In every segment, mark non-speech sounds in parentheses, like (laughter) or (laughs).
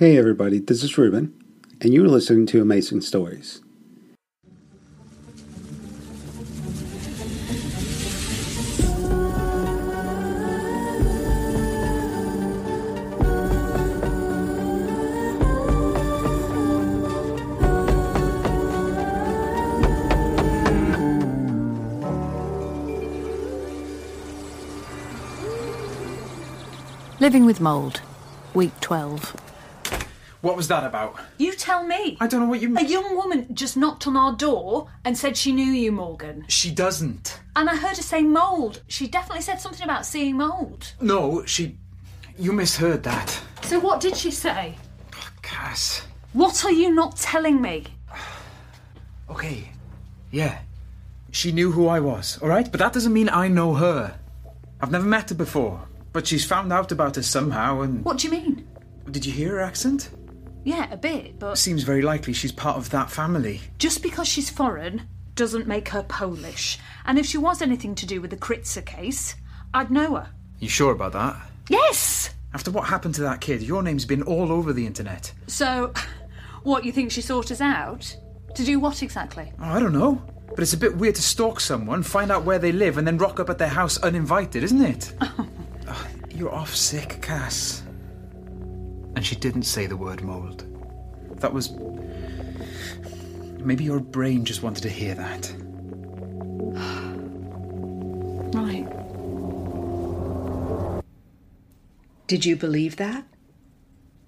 Hey everybody, this is Ruben, and you're listening to Amazing Stories. Living with Mould, week 12. What was that about? You tell me. I don't know what you mean. A young woman just knocked on our door and said she knew you, Morgan. She doesn't. And I heard her say mould. She definitely said something about seeing mould. No, she. You misheard that. So what did she say? Oh, Cass. What are you not telling me? (sighs) Okay. Yeah. She knew who I was, alright? But that doesn't mean I know her. I've never met her before. But she's found out about us somehow, and. What do you mean? Did you hear her accent? Yeah, a bit, but Seems very likely she's part of that family. just because she's foreign doesn't make her Polish. And if she was anything to do with the Kritzer case, I'd know her. You sure about that? Yes! After what happened to that kid, your name's been all over the internet. So, what, you think she sought us out? To do what exactly? Oh, I don't know. But it's a bit weird to stalk someone, find out where they live, and then rock up at their house uninvited, isn't it? (laughs) Ugh, you're off sick, Cass. And she didn't say the word mould. That was. Maybe your brain just wanted to hear that. (sighs) Right. Did you believe that?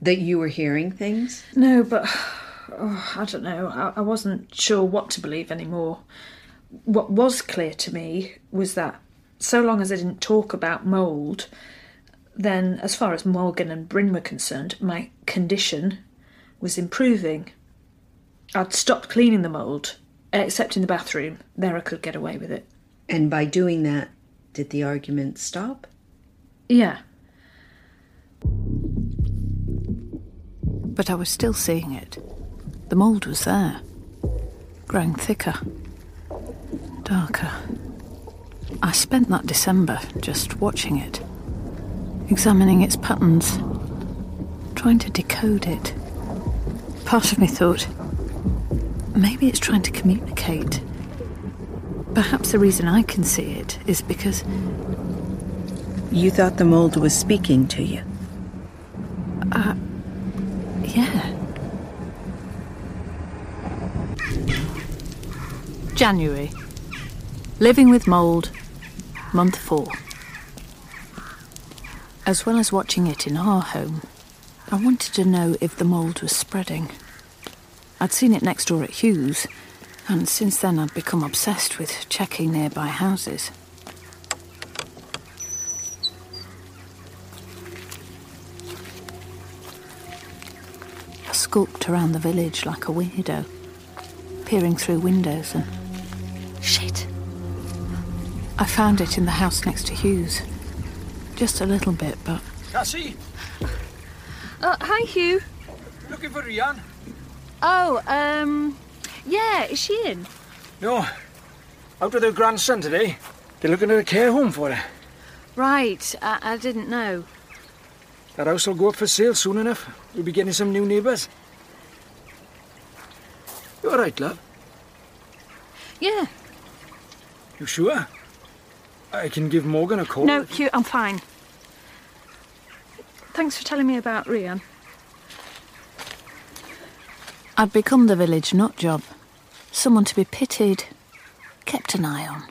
That you were hearing things? No, but (sighs) oh, I don't know. I, I wasn't sure what to believe anymore. What was clear to me was that so long as I didn't talk about mould, then as far as Morgan and Bryn were concerned, my condition was improving. I'd stopped cleaning the mould, except in the bathroom. There I could get away with it. And by doing that, did the argument stop? Yeah. But I was still seeing it. The mould was there, growing thicker, darker. I spent that December just watching it, examining its patterns, trying to decode it. Part of me thought, maybe it's trying to communicate. Perhaps the reason I can see it is because You thought the mold was speaking to you. Uh, yeah. January. Living with mould, month four. As well as watching it in our home, I wanted to know if the mould was spreading. I'd seen it next door at Hugh's, and since then I'd become obsessed with checking nearby houses. I skulked around the village like a weirdo, peering through windows and. Shit! I found it in the house next to Hugh's. Just a little bit, but Cassie, Uh, hi, Hugh. looking for Rian? Oh, um, yeah, is she in? No, out with her grandson today. They're looking at a care home for her. Right, I, I didn't know. That house will go up for sale soon enough. We'll be getting some new neighbours. You all right, love? Yeah. You sure? I can give Morgan a call. No, Hugh, I'm fine. Thanks for telling me about Rian. I'd become the village nut job. Someone to be pitied, kept an eye on.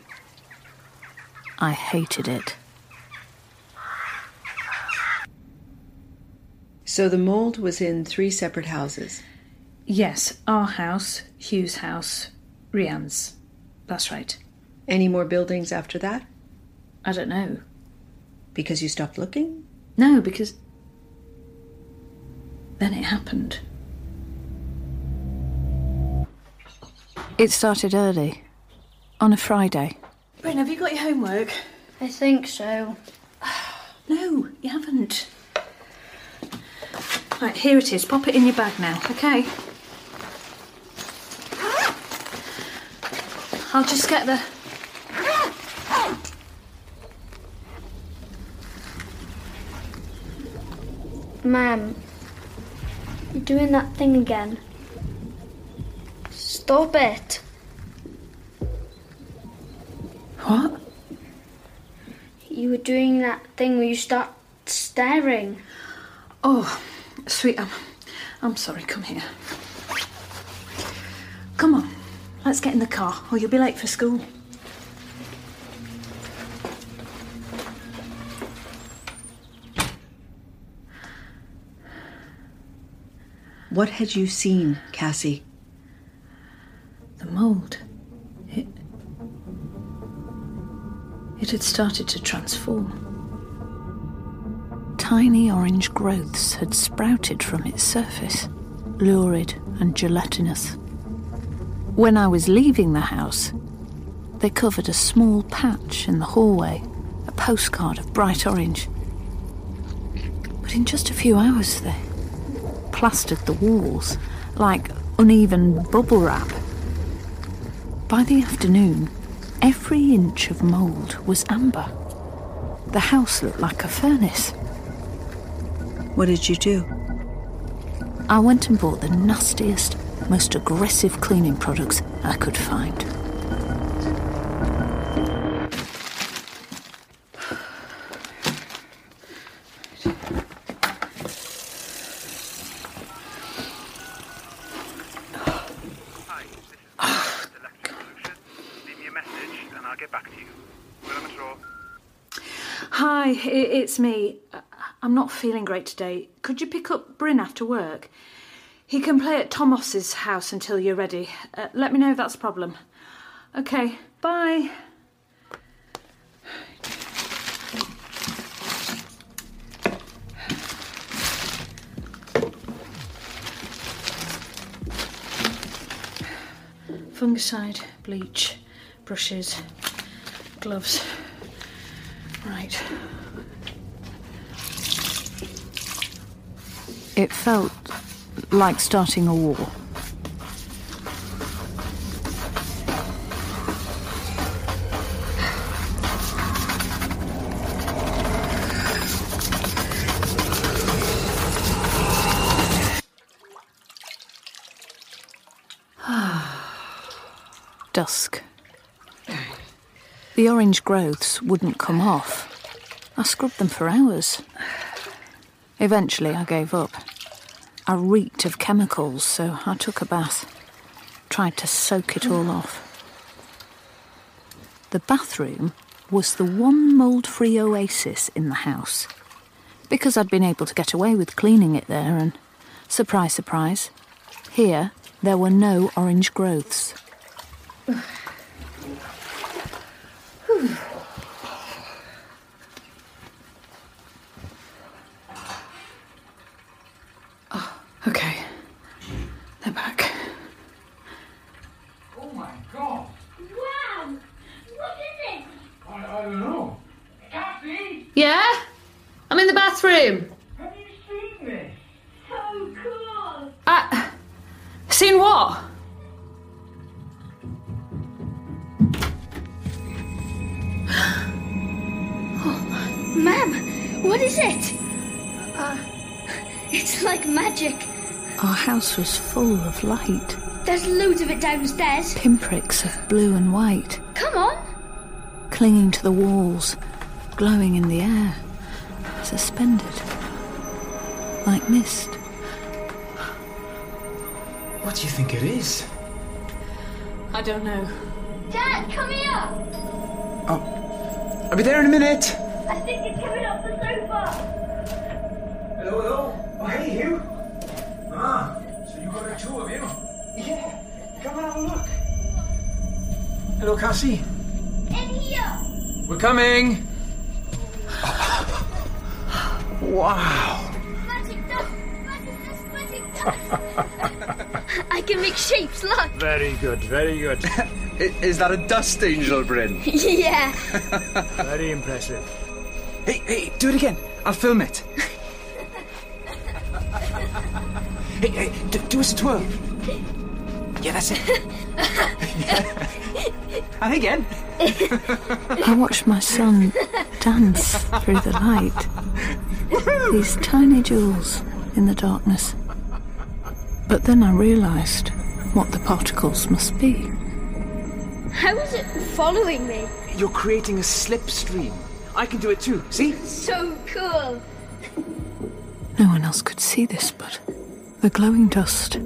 I hated it. So the mold was in three separate houses. Yes, our house, Hugh's house, Rian's. That's right. Any more buildings after that? I don't know. Because you stopped looking? No, because then it happened. It started early, on a Friday. Bryn, have you got your homework? I think so. (sighs) No, you haven't. Right, here it is. Pop it in your bag now, okay? I'll just get the. Mum, You're doing that thing again. Stop it. What? You were doing that thing where you start staring. Oh, sweet, I'm, I'm sorry. Come here. Come on, let's get in the car, or you'll be late for school. What had you seen, Cassie? The mould. It. It had started to transform. Tiny orange growths had sprouted from its surface, lurid and gelatinous. When I was leaving the house, they covered a small patch in the hallway, a postcard of bright orange. But in just a few hours, they plastered the walls like uneven bubble wrap. By the afternoon, every inch of mould was amber. The house looked like a furnace. What did you do? I went and bought the nastiest, most aggressive cleaning products I could find. It's me. I'm not feeling great today. Could you pick up Bryn after work? He can play at Tomos's house until you're ready. Uh, let me know if that's a problem. Okay, bye. Fungicide, bleach, brushes, gloves. Right. It felt like starting a war. (sighs) Dusk. The orange growths wouldn't come off. I scrubbed them for hours. Eventually, I gave up. I reeked of chemicals, so I took a bath. Tried to soak it all off. The bathroom was the one mould free oasis in the house. Because I'd been able to get away with cleaning it there, and surprise, surprise, here there were no orange growths. (sighs) (laughs) of light, There's loads of it downstairs. pinpricks of blue and white, Come on. clinging to the walls, glowing in the air, suspended, like mist. What do you think it is? I don't know. Dad, come here. Oh, I'll be there in a minute. I think it's coming off the sofa. Hello, hello. Oh, hey, you. Come and have a look. Hello, Cassie. In here. We're coming. (laughs) wow. Magic dust. Magic dust. Magic dust. I can make shapes. Look. Very good, very good. (laughs) Is that a dust angel, Bryn? (laughs) yeah. very impressive. Hey, hey, do it again. I'll film it. hey, hey, do, do us a twirl. Yeah, that's it. (laughs) and again. I watched my son dance through the light. These tiny jewels in the darkness. But then I realised what the particles must be. How is it following me? You're creating a slipstream. I can do it too. See? So cool. No one else could see this, but the glowing dust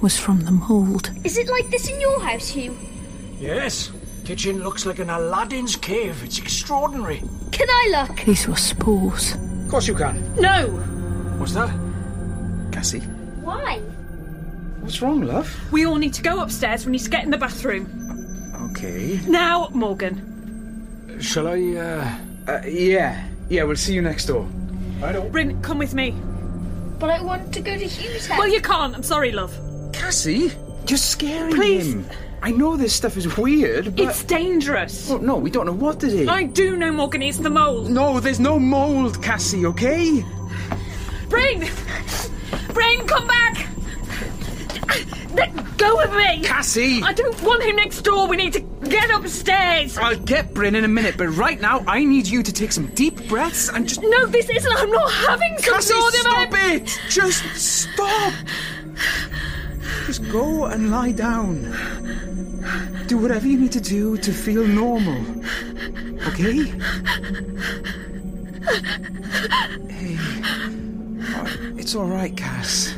was from the mould. Is it like this in your house, Hugh? Yes. Kitchen looks like an Aladdin's cave. It's extraordinary. Can I look? These were spores. Of course you can. No! What's that? Cassie, Why? what's wrong, love? We all need to go upstairs. We need to get in the bathroom. Okay. Now, Morgan. Shall I, uh... Uh, yeah. Yeah, we'll see you next door. I don't... Bryn, come with me. But I want to go to Hugh's house. Well, you can't. I'm sorry, love. Cassie, you're scaring Please. him. I know this stuff is weird, but... It's dangerous. Oh, no, we don't know what it is. I do know, Morgan. It's the mould. No, there's no mould, Cassie, okay? Bryn! Bryn, come back! Let go of me! Cassie! I don't want him next door. We need to get upstairs. I'll get Bryn in a minute, but right now I need you to take some deep breaths and just. No, this isn't. I'm not having some Cassie, sort of stop it! Just stop! Go and lie down. Do whatever you need to do to feel normal. Okay? Hey. It's alright, Cass.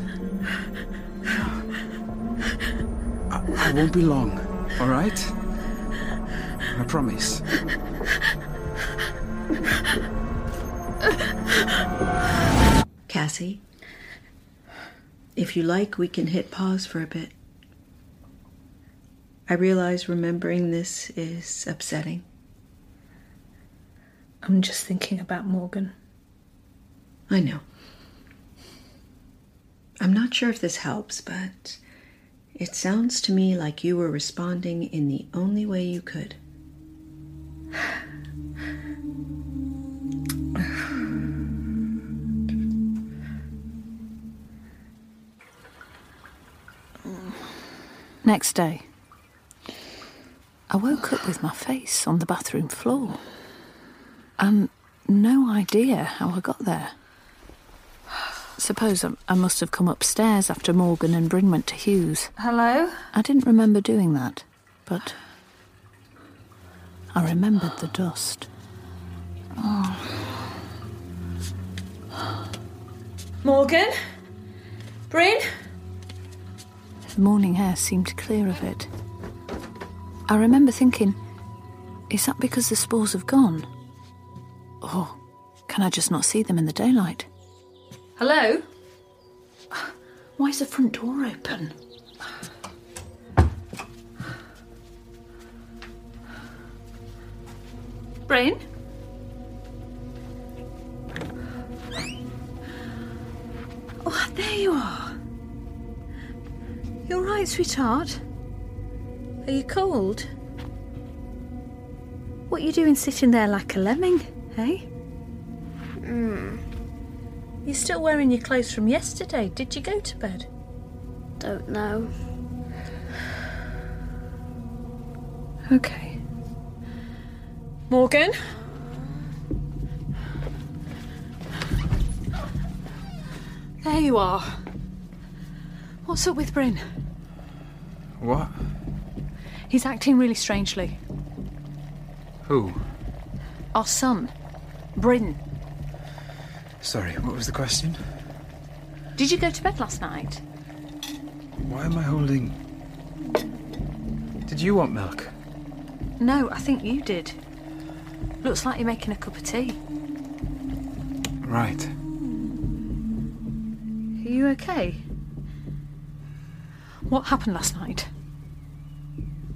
I, I won't be long, alright? I promise. Cassie, if you like, we can hit pause for a bit. I realize remembering this is upsetting. I'm just thinking about Morgan. I know. I'm not sure if this helps, but it sounds to me like you were responding in the only way you could. (sighs) (sighs) (sighs) Next day, I woke up with my face on the bathroom floor and no idea how I got there. Suppose I- I must have come upstairs after Morgan and Bryn went to Hugh's. Hello? I didn't remember doing that, but I remembered the dust. Morgan? Bryn? The morning air seemed clear of it. I remember thinking, is that because the spores have gone? Or can I just not see them in the daylight? Hello? Why is the front door open? Bryn? Right, sweetheart. Are you cold? What are you doing sitting there like a lemming, eh? Hmm. You're still wearing your clothes from yesterday. Did you go to bed? Don't know. Okay. Morgan? There you are. What's up with Bryn? What? He's acting really strangely. Who? Our son, Bryn. Sorry, what was the question? Did you go to bed last night? Why am I holding. Did you want milk? No, I think you did. Looks like you're making a cup of tea. Right. Are you okay? What happened last night?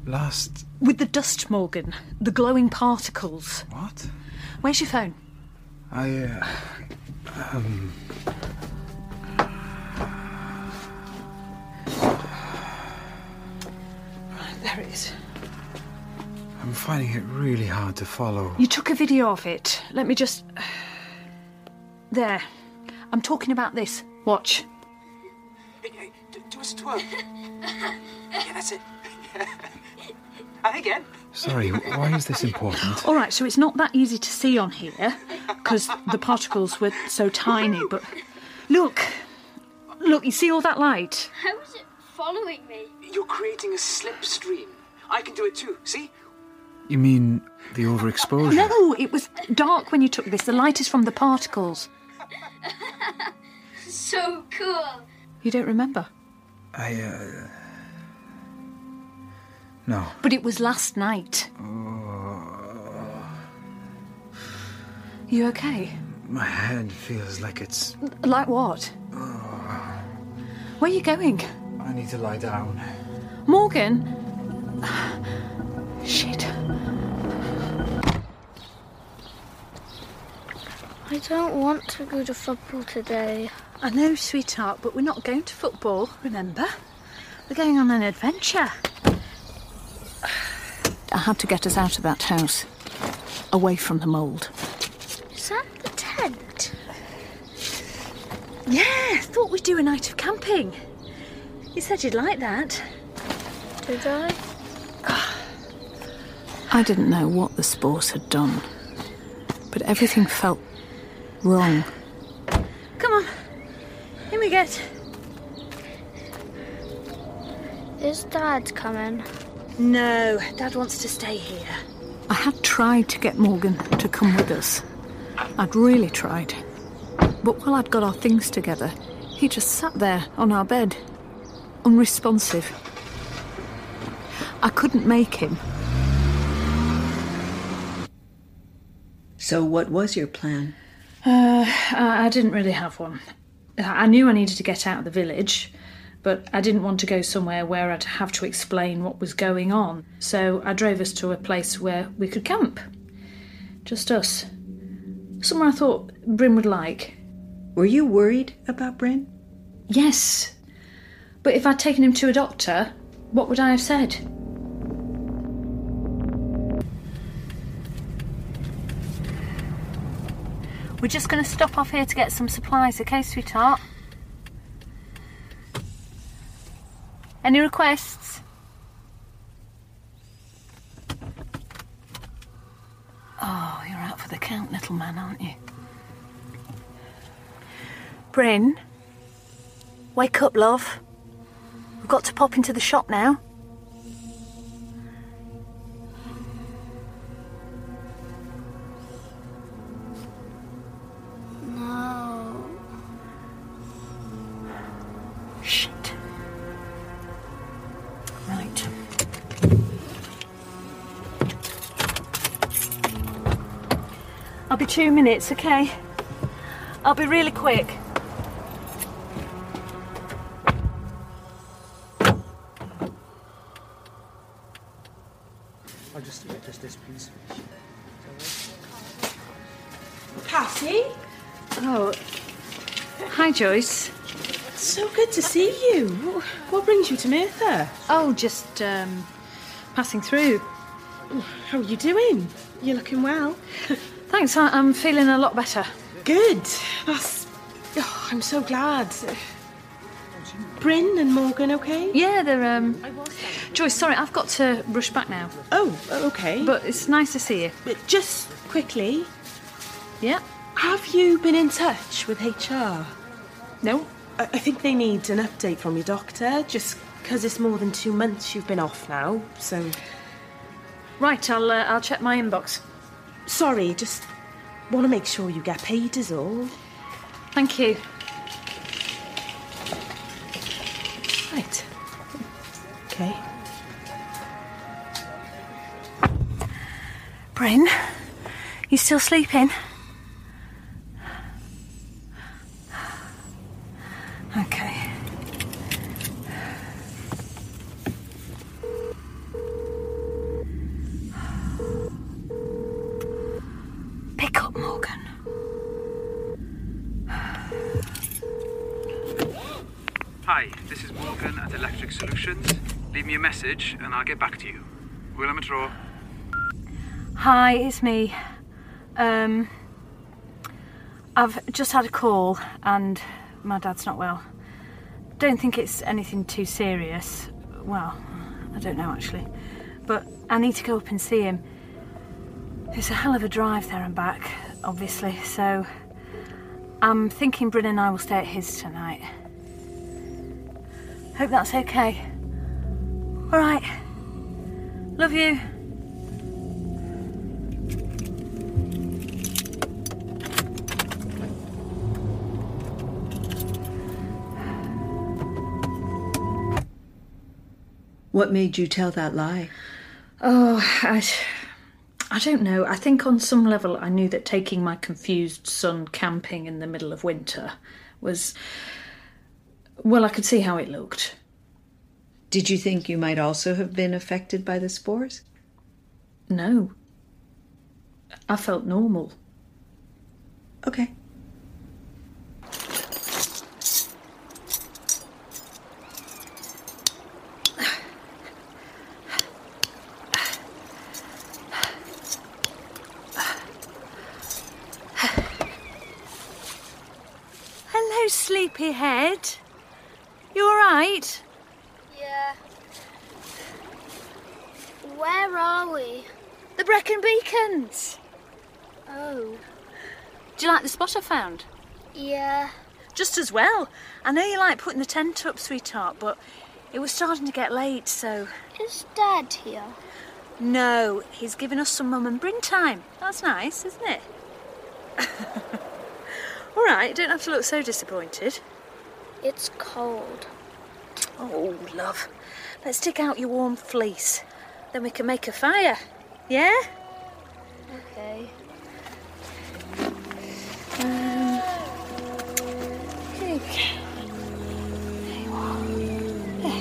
Last. With the dust, Morgan. The glowing particles. What? Where's your phone? I, uh. Um. There it is. I'm finding it really hard to follow. You took a video of it. Let me just. There. I'm talking about this. Watch. Hey, hey, do, do us a twirl. (laughs) yeah, that's it. (laughs) and again. Sorry, why is this important? All right, so it's not that easy to see on here because the particles were so tiny, but look. Look, you see all that light? How is it following me? You're creating a slipstream. I can do it too. See? You mean the overexposure? No, it was dark when you took this. The light is from the particles. (laughs) So cool. You don't remember? I, uh. No. But it was last night. You okay? My head feels like it's. Like what? Where are you going? I need to lie down. Morgan? Shit. I don't want to go to football today. I know, sweetheart, but we're not going to football, remember? We're going on an adventure. I had to get us out of that house, away from the mould. Is that the tent? Yeah, thought we'd do a night of camping. You said you'd like that. Did I? I didn't know what the spores had done, but everything felt wrong. Come on. In we get. Is Dad coming? No, Dad wants to stay here. I had tried to get Morgan to come with us. I'd really tried. But while I'd got our things together, he just sat there on our bed, unresponsive. I couldn't make him. So, what was your plan? Uh, I I didn't really have one. I knew I needed to get out of the village, but I didn't want to go somewhere where I'd have to explain what was going on. So I drove us to a place where we could camp. Just us. Somewhere I thought Bryn would like. Were you worried about Bryn? Yes. But if I'd taken him to a doctor, what would I have said? We're just going to stop off here to get some supplies, okay, sweetheart? Any requests? Oh, you're out for the count, little man, aren't you? Bryn? Wake up, love. We've got to pop into the shop now. I'll be two minutes, okay? I'll be really quick. I'll just get just this piece. Cassie, Oh. Hi, Joyce. so good to see you. Wh- What brings you to Merthyr? Oh, just, um, passing through. How are you doing? You're looking well. (laughs) Thanks, I- I'm feeling a lot better. Good. That's. Oh, I'm so glad. Bryn and Morgan okay? Yeah, they're, um. Joyce, sorry, I've got to rush back now. Oh, okay. But it's nice to see you. But just quickly, Yeah? have you been in touch with HR? No? I, I think they need an update from your doctor, just because it's more than two months you've been off now. So, Right, I'll, uh, I'll check my inbox. Sorry, just want to make sure you get paid, is all. Thank you. Right. Okay. Bryn, you still sleeping? Okay. Pick up, Morgan. Hi, this is Morgan at Electric Solutions. Leave me a message and I'll get back to you. Willem. Hi, it's me. Um, I've just had a call and my dad's not well. Don't think it's anything too serious. Well, I don't know actually. But I need to go up and see him. It's a hell of a drive there and back, obviously, so I'm thinking Bryn and I will stay at his tonight. Hope that's okay. All right. You. What made you tell that lie? Oh, I, I don't know. I think on some level I knew that taking my confused son camping in the middle of winter was. Well, I could see how it looked. Did you think you might also have been affected by the spores? No. I felt normal. Okay. Hello, sleepyhead. You all right? Yeah. Where are we? The Brecon Beacons. Oh. Do you like the spot I found? Yeah. Just as well. I know you like putting the tent up, sweetheart, but it was starting to get late, so. Is Dad here? No, he's giving us some mum and Bryn time. That's nice, isn't it? (laughs) All right, don't have to look so disappointed. It's cold. Oh, love. Let's take out your warm fleece. Then we can make a fire. Yeah? Okay. Um, here you go. There you are. There.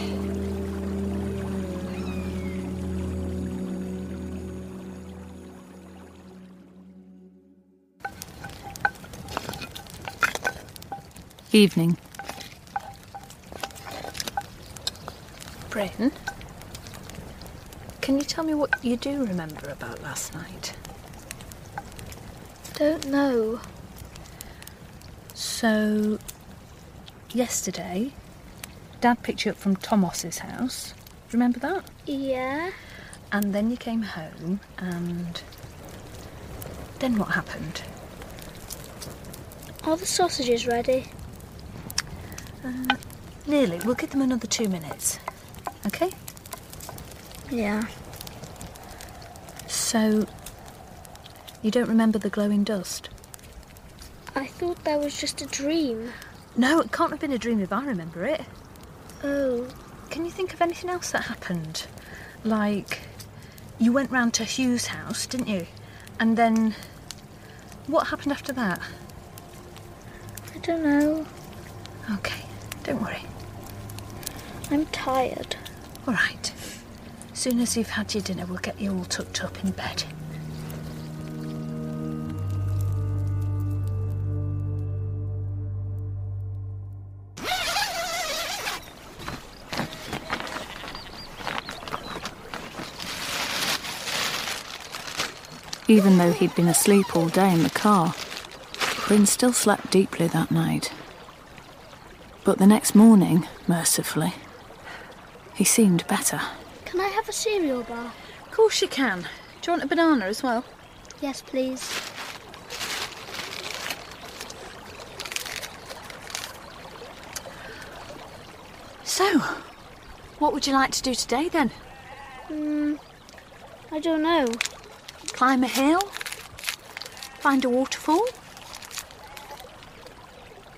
Evening. Bryn, can you tell me what you do remember about last night? Don't know. So, yesterday, Dad picked you up from Tomos's house. Remember that? Yeah. And then you came home, and then what happened? Are the sausages ready? Uh, nearly. We'll give them another two minutes. Okay? Yeah. So, you don't remember the glowing dust? I thought that was just a dream. No, it can't have been a dream if I remember it. Oh. Can you think of anything else that happened? Like, you went round to Hugh's house, didn't you? And then, what happened after that? I don't know. Okay, don't worry. I'm tired. All right. As soon as you've had your dinner, we'll get you all tucked up in bed. Even though he'd been asleep all day in the car, Bryn still slept deeply that night. But the next morning, mercifully, he seemed better. Can I have a cereal bar? Of course you can. Do you want a banana as well? Yes, please. So, what would you like to do today then? Hmm. I don't know. Climb a hill? Find a waterfall?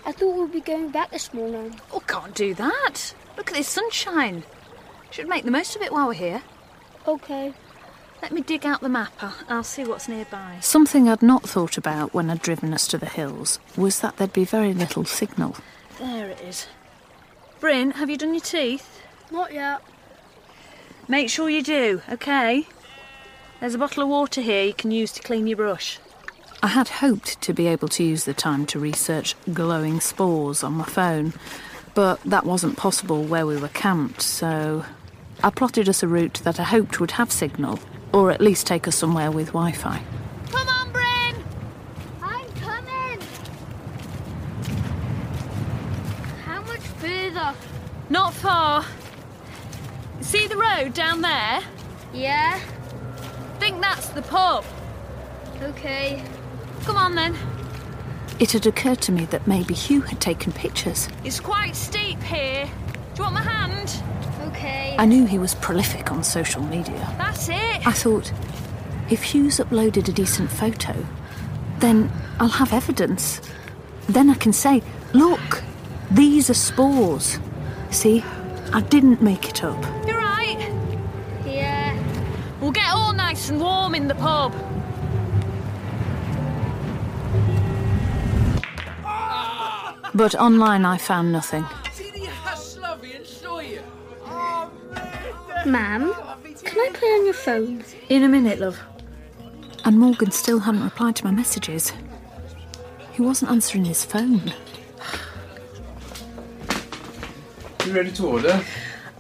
I thought we'd be going back this morning. Oh, can't do that. Look at this sunshine. Should make the most of it while we're here. Okay. Let me dig out the map. I'll, I'll see what's nearby. Something I'd not thought about when I'd driven us to the hills was that there'd be very little signal. There it is. Bryn, have you done your teeth? Not yet. Make sure you do, okay? There's a bottle of water here you can use to clean your brush. I had hoped to be able to use the time to research glowing spores on my phone, but that wasn't possible where we were camped, so I plotted us a route that I hoped would have signal, or at least take us somewhere with Wi Fi. Come on, Bryn! I'm coming! How much further? Not far. See the road down there? Yeah? Think that's the pub. Okay. Come on then. It had occurred to me that maybe Hugh had taken pictures. It's quite steep here. Do you want my hand? Okay. I knew he was prolific on social media. That's it. I thought, if Hugh's uploaded a decent photo, then I'll have evidence. Then I can say, look, these are spores. See, I didn't make it up. You're right. Yeah. We'll get all nice and warm in the pub. But online I found nothing. Ma'am, can I play on your phone? In a minute, love. And Morgan still hadn't replied to my messages. He wasn't answering his phone. You ready to order?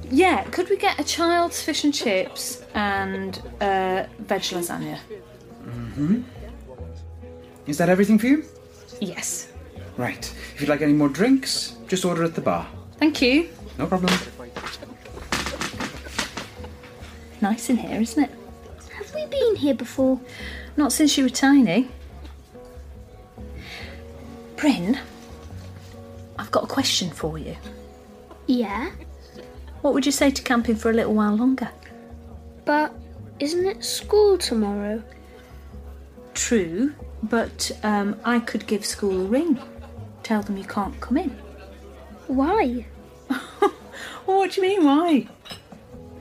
Yeah, could we get a child's fish and chips and uh, veg lasagna? Mm-hmm. Is that everything for you? Yes. Right. If you'd like any more drinks, just order at the bar. Thank you. No problem. Nice in here, isn't it? Have we been here before? Not since you were tiny. Bryn, I've got a question for you. Yeah. What would you say to camping for a little while longer? But isn't it school tomorrow? True, but um, I could give school a ring. Tell them you can't come in. Why? Well, (laughs) what do you mean, why?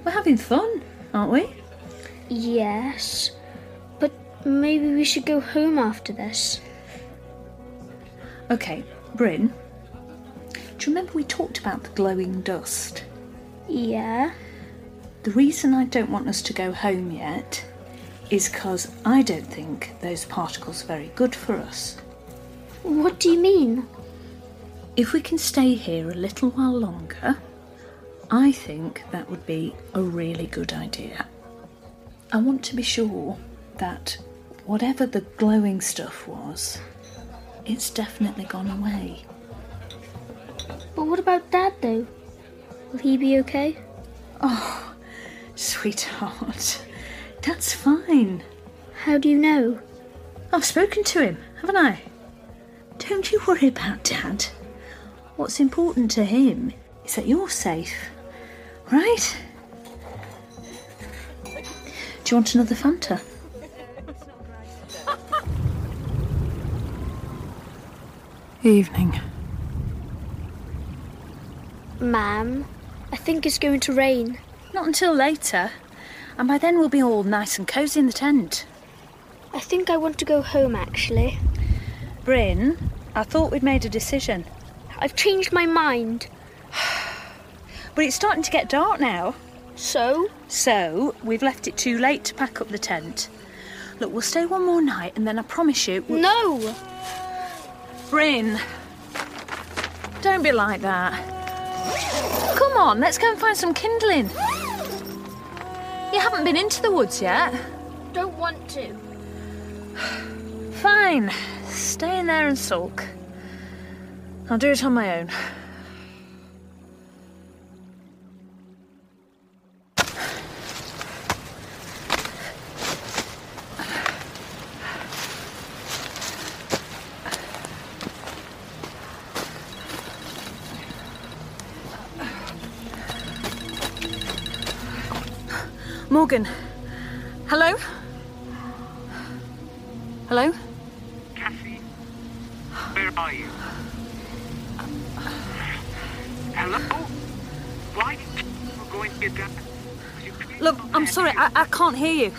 We're having fun, aren't we? Yes. But maybe we should go home after this. Okay, Bryn, do you remember we talked about the glowing dust? Yeah. The reason I don't want us to go home yet is because I don't think those particles are very good for us. What do you mean? If we can stay here a little while longer, I think that would be a really good idea. I want to be sure that whatever the glowing stuff was, it's definitely gone away. But what about Dad, though? Will he be okay? Oh, sweetheart, (laughs) that's fine. How do you know? I've spoken to him, haven't I? Don't you worry about Dad. What's important to him is that you're safe, right? Do you want another Fanta? Evening. Ma'am, I think it's going to rain. Not until later. And by then we'll be all nice and cosy in the tent. I think I want to go home, actually. Bryn, I thought we'd made a decision. I've changed my mind. But it's starting to get dark now. So? So, we've left it too late to pack up the tent. Look, we'll stay one more night and then I promise you. We'll... No! Bryn, don't be like that. Come on, let's go and find some kindling. You haven't been into the woods yet. Don't want to. Fine, stay in there and sulk. I'll do it on my own. Morgan. Hello? Hello? Cassie, where are you? Hello? Why we're going to get down? Look, I'm sorry, I, I can't hear you.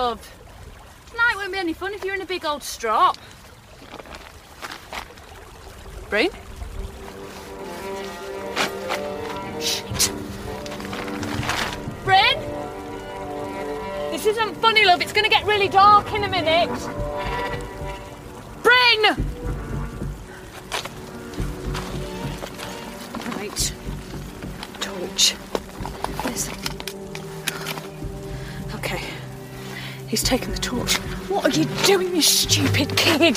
Love. Tonight won't be any fun if you're in a big old strop. Bryn? Shit. Bryn? This isn't funny, love. It's going to get really dark in a minute. Bryn! Right. Torch. He's taken the torch. What are you doing, you stupid kid?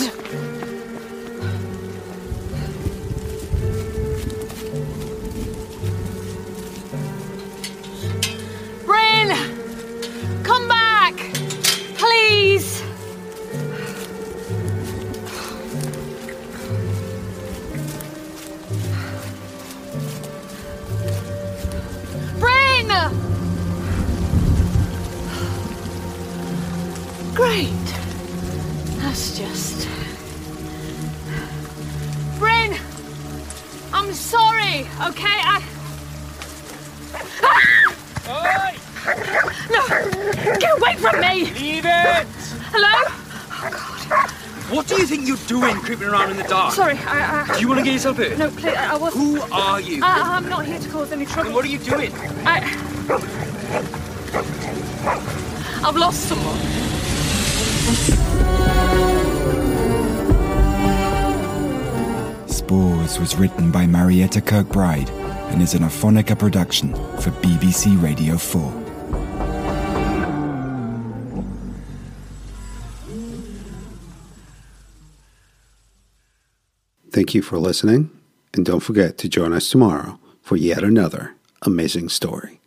Great. That's just. Bryn! I'm sorry, okay? I. Ah! No! Get away from me! Leave it! Hello? Oh, God. What do you think you're doing creeping around in the dark? Sorry, I. I Do you want to get yourself hurt? No, please, I, I was. Who are you? I, I'm not here to cause any trouble. And what are you doing? I. I've lost someone. Was written by Marietta Kirkbride and is an Afonica production for BBC Radio 4. Thank you for listening, and don't forget to join us tomorrow for yet another amazing story.